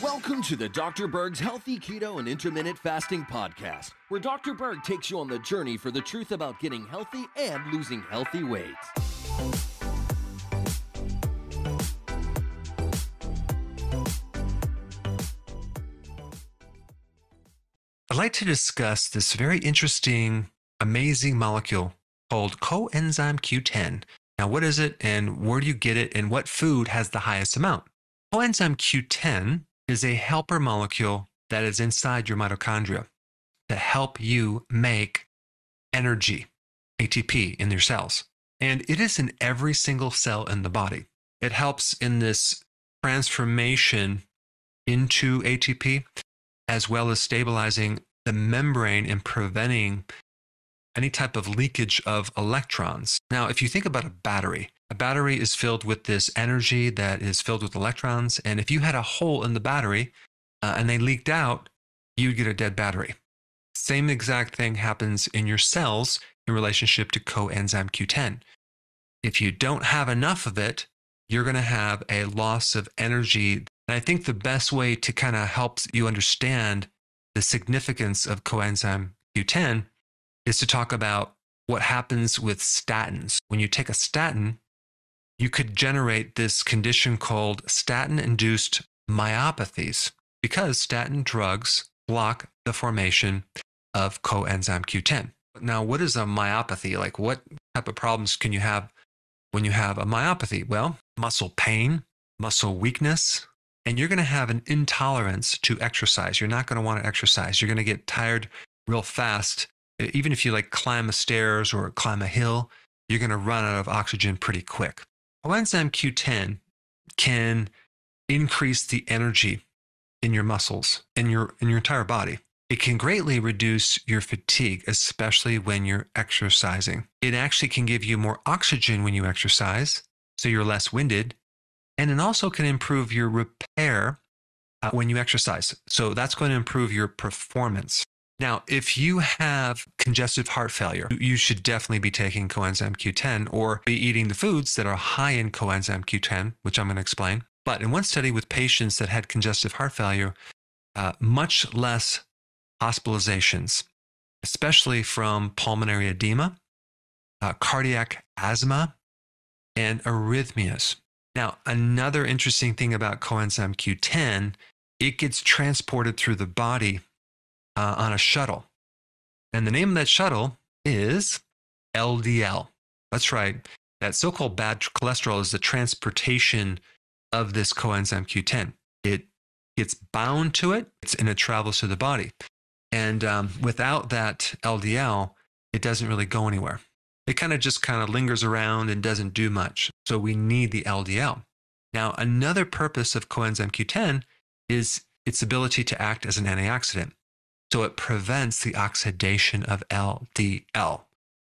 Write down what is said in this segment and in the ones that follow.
Welcome to the Dr. Berg's Healthy Keto and Intermittent Fasting Podcast, where Dr. Berg takes you on the journey for the truth about getting healthy and losing healthy weight. I'd like to discuss this very interesting, amazing molecule called coenzyme Q10. Now, what is it and where do you get it and what food has the highest amount? Coenzyme Q10 is a helper molecule that is inside your mitochondria to help you make energy, ATP, in your cells. And it is in every single cell in the body. It helps in this transformation into ATP as well as stabilizing the membrane and preventing any type of leakage of electrons. Now, if you think about a battery, a battery is filled with this energy that is filled with electrons. And if you had a hole in the battery uh, and they leaked out, you'd get a dead battery. Same exact thing happens in your cells in relationship to coenzyme Q10. If you don't have enough of it, you're going to have a loss of energy and I think the best way to kind of help you understand the significance of coenzyme Q10 is to talk about what happens with statins. When you take a statin, you could generate this condition called statin induced myopathies because statin drugs block the formation of coenzyme Q10. Now, what is a myopathy? Like, what type of problems can you have when you have a myopathy? Well, muscle pain, muscle weakness, and you're going to have an intolerance to exercise. You're not going to want to exercise. You're going to get tired real fast. Even if you like climb a stairs or climb a hill, you're going to run out of oxygen pretty quick. Coenzyme Q10 can increase the energy in your muscles in your in your entire body. It can greatly reduce your fatigue, especially when you're exercising. It actually can give you more oxygen when you exercise, so you're less winded and it also can improve your repair uh, when you exercise. So that's going to improve your performance. Now, if you have congestive heart failure, you should definitely be taking coenzyme Q10 or be eating the foods that are high in coenzyme Q10, which I'm going to explain. But in one study with patients that had congestive heart failure, uh, much less hospitalizations, especially from pulmonary edema, uh, cardiac asthma, and arrhythmias. Now, another interesting thing about coenzyme Q10, it gets transported through the body uh, on a shuttle. And the name of that shuttle is LDL. That's right. That so called bad cholesterol is the transportation of this coenzyme Q10. It gets bound to it and it travels to the body. And um, without that LDL, it doesn't really go anywhere it kind of just kind of lingers around and doesn't do much. So we need the LDL. Now, another purpose of coenzyme Q10 is its ability to act as an antioxidant. So it prevents the oxidation of LDL.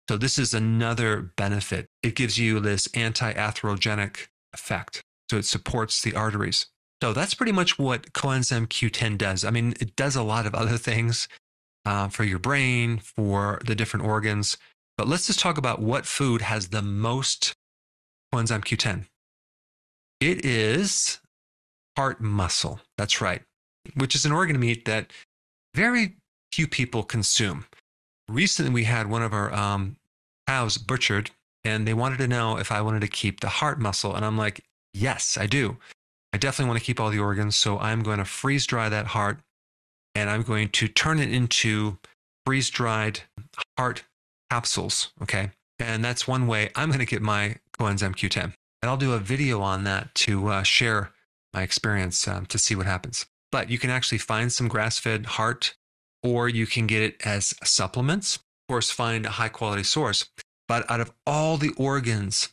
So this is another benefit. It gives you this anti-atherogenic effect. So it supports the arteries. So that's pretty much what coenzyme Q10 does. I mean, it does a lot of other things uh, for your brain, for the different organs. But let's just talk about what food has the most coenzyme Q10. It is heart muscle. That's right, which is an organ meat that very few people consume. Recently, we had one of our um, cows butchered, and they wanted to know if I wanted to keep the heart muscle. And I'm like, yes, I do. I definitely want to keep all the organs. So I'm going to freeze dry that heart and I'm going to turn it into freeze dried heart capsules. Okay. And that's one way I'm going to get my coenzyme Q10. And I'll do a video on that to uh, share my experience um, to see what happens. But you can actually find some grass fed heart, or you can get it as supplements. Of course, find a high quality source. But out of all the organs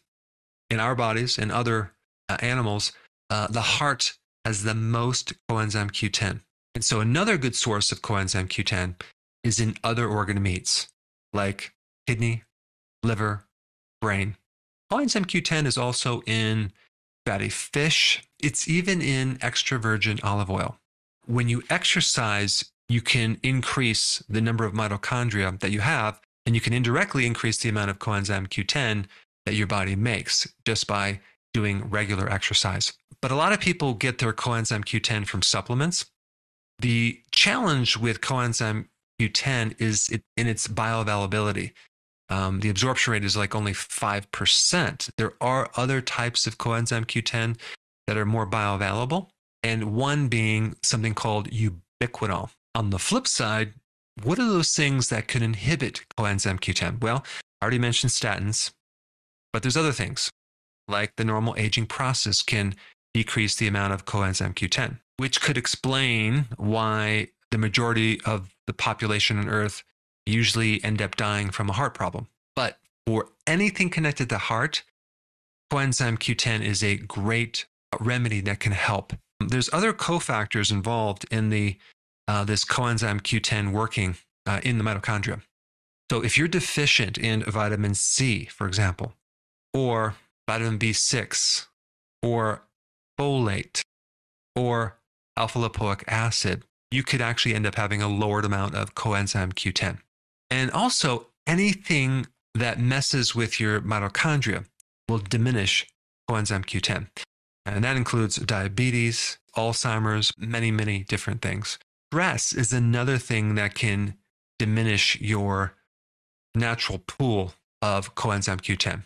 in our bodies and other uh, animals, uh, the heart has the most coenzyme Q10. And so, another good source of coenzyme Q10 is in other organ meats like kidney, liver, brain. Coenzyme Q10 is also in fatty fish. It's even in extra virgin olive oil. When you exercise, you can increase the number of mitochondria that you have, and you can indirectly increase the amount of coenzyme Q10 that your body makes just by doing regular exercise. But a lot of people get their coenzyme Q10 from supplements. The challenge with coenzyme Q10 is it, in its bioavailability. Um, the absorption rate is like only 5%. There are other types of coenzyme Q10 that are more bioavailable, and one being something called ubiquinol. On the flip side, what are those things that could inhibit coenzyme Q10? Well, I already mentioned statins, but there's other things like the normal aging process can decrease the amount of coenzyme Q10, which could explain why the majority of the population on Earth usually end up dying from a heart problem. But for anything connected to heart, coenzyme Q10 is a great remedy that can help. There's other cofactors involved in the uh, this coenzyme Q10 working uh, in the mitochondria. So if you're deficient in vitamin C, for example, or vitamin B6, or folate, or alpha lipoic acid, you could actually end up having a lowered amount of coenzyme Q10. And also, anything that messes with your mitochondria will diminish coenzyme Q10. And that includes diabetes, Alzheimer's, many, many different things. Stress is another thing that can diminish your natural pool of coenzyme Q10.